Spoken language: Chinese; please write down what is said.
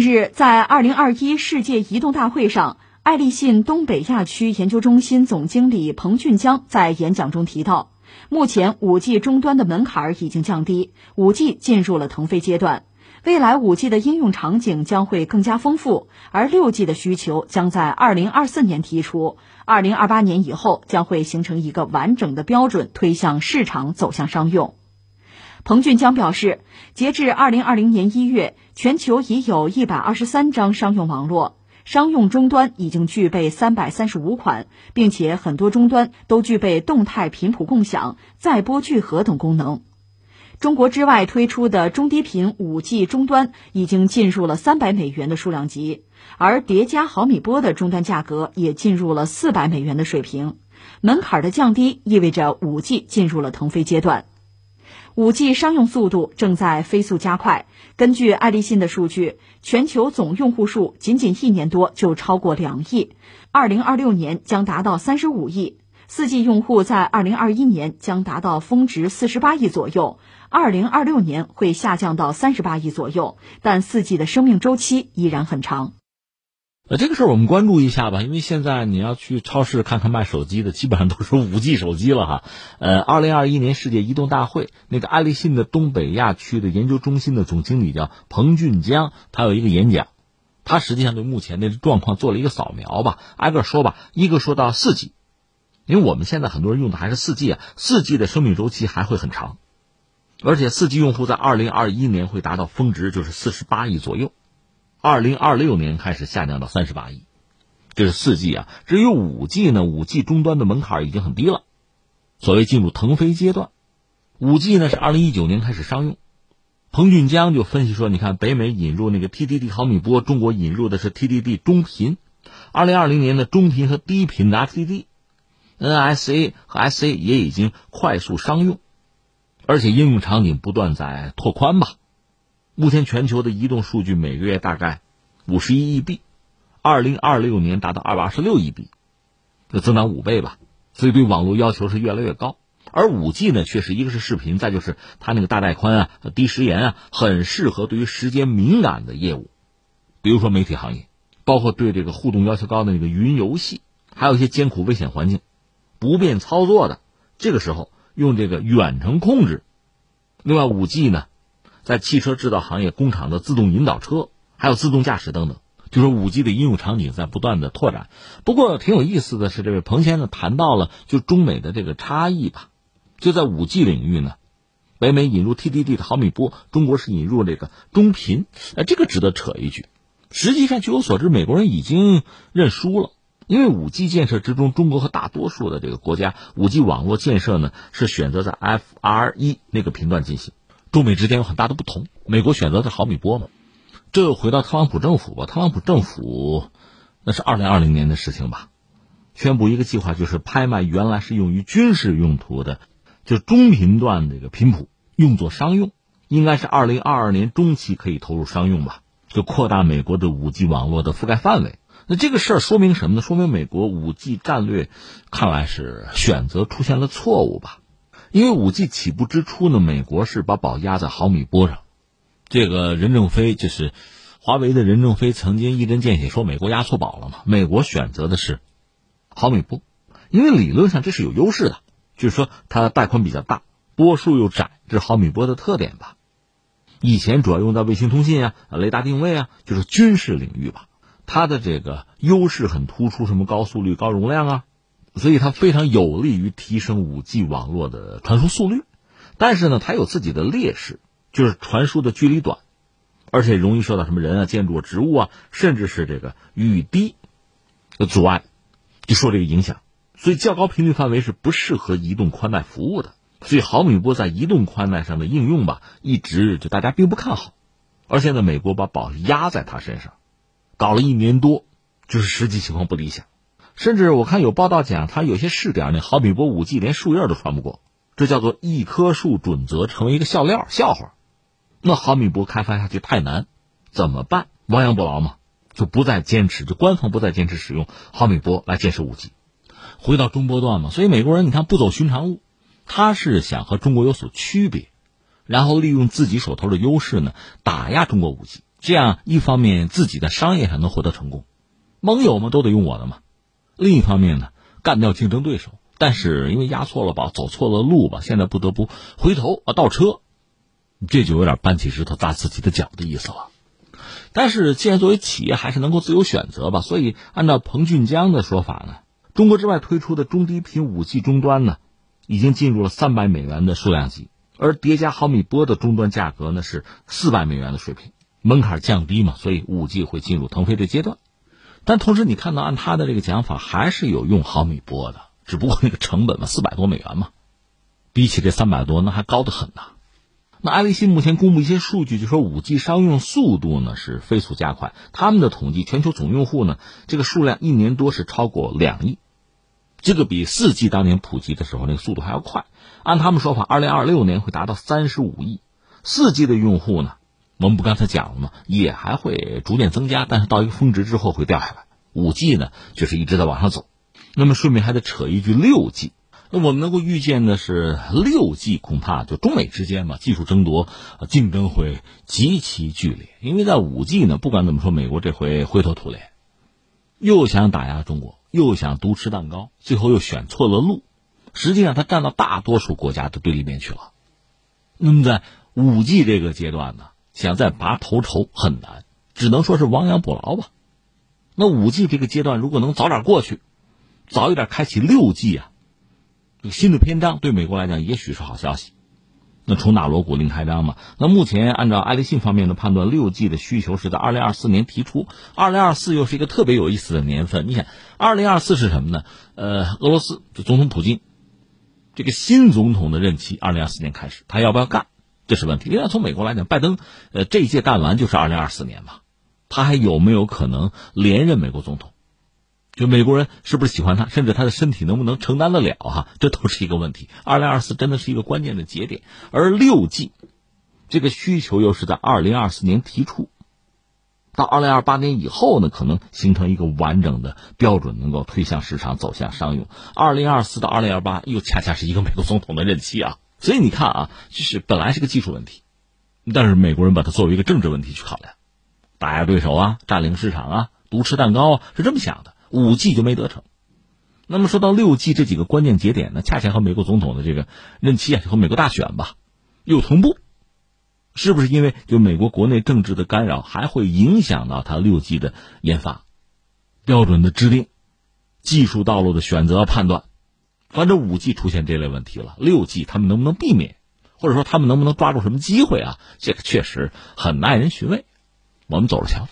近日，在二零二一世界移动大会上，爱立信东北亚区研究中心总经理彭俊江在演讲中提到，目前五 G 终端的门槛已经降低，五 G 进入了腾飞阶段，未来五 G 的应用场景将会更加丰富，而六 G 的需求将在二零二四年提出，二零二八年以后将会形成一个完整的标准，推向市场，走向商用。彭俊江表示，截至二零二零年一月，全球已有一百二十三张商用网络，商用终端已经具备三百三十五款，并且很多终端都具备动态频谱共享、载波聚合等功能。中国之外推出的中低频五 G 终端已经进入了三百美元的数量级，而叠加毫米波的终端价格也进入了四百美元的水平。门槛的降低意味着五 G 进入了腾飞阶段。五 G 商用速度正在飞速加快。根据爱立信的数据，全球总用户数仅仅一年多就超过两亿，二零二六年将达到三十五亿。四 G 用户在二零二一年将达到峰值四十八亿左右，二零二六年会下降到三十八亿左右。但四 G 的生命周期依然很长。呃，这个事儿我们关注一下吧，因为现在你要去超市看看卖手机的，基本上都是五 G 手机了哈。呃，二零二一年世界移动大会，那个爱立信的东北亚区的研究中心的总经理叫彭俊江，他有一个演讲，他实际上对目前的状况做了一个扫描吧，挨个说吧。一个说到四 G，因为我们现在很多人用的还是四 G 啊，四 G 的生命周期还会很长，而且四 G 用户在二零二一年会达到峰值，就是四十八亿左右。二零二六年开始下降到三十八亿，这是四 G 啊。至于五 G 呢，五 G 终端的门槛已经很低了，所谓进入腾飞阶段。五 G 呢是二零一九年开始商用。彭俊江就分析说，你看北美引入那个 TDD 毫米波，中国引入的是 TDD 中频。二零二零年的中频和低频的 FDD，NSA 和 SA 也已经快速商用，而且应用场景不断在拓宽吧。目前全球的移动数据每个月大概五十一亿 B，二零二六年达到二百二十六亿 B，就增长五倍吧。所以对网络要求是越来越高。而五 G 呢，确实一个是视频，再就是它那个大带宽啊、低时延啊，很适合对于时间敏感的业务，比如说媒体行业，包括对这个互动要求高的那个云游戏，还有一些艰苦危险环境、不便操作的，这个时候用这个远程控制。另外，五 G 呢。在汽车制造行业工厂的自动引导车，还有自动驾驶等等，就是五 G 的应用场景在不断的拓展。不过挺有意思的是，这位彭先生谈到了就中美的这个差异吧。就在五 G 领域呢，北美引入 TDD 的毫米波，中国是引入这个中频。哎，这个值得扯一句。实际上，据我所知，美国人已经认输了，因为五 G 建设之中，中国和大多数的这个国家五 G 网络建设呢是选择在 FR 一那个频段进行。中美之间有很大的不同，美国选择的毫米波嘛，这又回到特朗普政府吧。特朗普政府那是二零二零年的事情吧，宣布一个计划，就是拍卖原来是用于军事用途的，就中频段这个频谱用作商用，应该是二零二二年中期可以投入商用吧，就扩大美国的五 G 网络的覆盖范围。那这个事儿说明什么呢？说明美国五 G 战略看来是选择出现了错误吧。因为五 G 起步之初呢，美国是把宝压在毫米波上。这个任正非就是华为的任正非曾经一针见血说，美国压错宝了嘛。美国选择的是毫米波，因为理论上这是有优势的，就是说它的带宽比较大，波数又窄，这是毫米波的特点吧。以前主要用在卫星通信啊、雷达定位啊，就是军事领域吧。它的这个优势很突出，什么高速率、高容量啊。所以它非常有利于提升五 G 网络的传输速率，但是呢，它有自己的劣势，就是传输的距离短，而且容易受到什么人啊、建筑、植物啊，甚至是这个雨滴的阻碍，就受这个影响。所以较高频率范围是不适合移动宽带服务的。所以毫米波在移动宽带上的应用吧，一直就大家并不看好。而现在美国把宝压在它身上，搞了一年多，就是实际情况不理想。甚至我看有报道讲，它有些试点那毫米波五 G 连树叶都传不过，这叫做一棵树准则，成为一个笑料笑话。那毫米波开发下去太难，怎么办？亡羊补牢嘛，就不再坚持，就官方不再坚持使用毫米波来建设五 G，回到中波段嘛。所以美国人你看不走寻常路，他是想和中国有所区别，然后利用自己手头的优势呢打压中国五 G。这样一方面自己在商业上能获得成功，盟友们都得用我的嘛；另一方面呢，干掉竞争对手。但是因为押错了宝，走错了路吧，现在不得不回头啊倒车，这就有点搬起石头砸自己的脚的意思了。但是既然作为企业还是能够自由选择吧，所以按照彭俊江的说法呢，中国之外推出的中低频五 G 终端呢，已经进入了三百美元的数量级，而叠加毫米波的终端价格呢是四百美元的水平，门槛降低嘛，所以五 G 会进入腾飞的阶段。但同时你看到按他的这个讲法，还是有用毫米波的。只不过那个成本嘛，四百多美元嘛，比起这三百多，那还高得很呐。那爱立信目前公布一些数据，就说五 G 商用速度呢是飞速加快。他们的统计，全球总用户呢这个数量一年多是超过两亿，这个比四 G 当年普及的时候那个速度还要快。按他们说法，二零二六年会达到三十五亿。四 G 的用户呢，我们不刚才讲了吗？也还会逐渐增加，但是到一个峰值之后会掉下来。五 G 呢，就是一直在往上走。那么顺便还得扯一句六 G，那我们能够预见的是六 G 恐怕就中美之间嘛技术争夺竞争会极其剧烈，因为在五 G 呢，不管怎么说，美国这回灰头土脸，又想打压中国，又想独吃蛋糕，最后又选错了路，实际上他站到大多数国家的对立面去了。那么在五 G 这个阶段呢，想再拔头筹很难，只能说是亡羊补牢吧。那五 G 这个阶段如果能早点过去。早一点开启六 G 啊，这个新的篇章对美国来讲也许是好消息。那从哪锣鼓另开张嘛？那目前按照爱立信方面的判断，六 G 的需求是在二零二四年提出。二零二四又是一个特别有意思的年份。你想，二零二四是什么呢？呃，俄罗斯就总统普京，这个新总统的任期二零二四年开始，他要不要干？这是问题。另外，从美国来讲，拜登呃这一届干完就是二零二四年嘛，他还有没有可能连任美国总统？就美国人是不是喜欢他，甚至他的身体能不能承担得了哈，这都是一个问题。二零二四真的是一个关键的节点，而六 G 这个需求又是在二零二四年提出，到二零二八年以后呢，可能形成一个完整的标准，能够推向市场，走向商用。二零二四到二零二八又恰恰是一个美国总统的任期啊，所以你看啊，就是本来是个技术问题，但是美国人把它作为一个政治问题去考量，打压对手啊，占领市场啊，独吃蛋糕啊，是这么想的。五 G 就没得逞，那么说到六 G 这几个关键节点呢，恰恰和美国总统的这个任期啊，和美国大选吧又同步，是不是因为就美国国内政治的干扰，还会影响到它六 G 的研发标准的制定、技术道路的选择判断？反正五 G 出现这类问题了，六 G 他们能不能避免，或者说他们能不能抓住什么机会啊？这个确实很耐人寻味，我们走着瞧。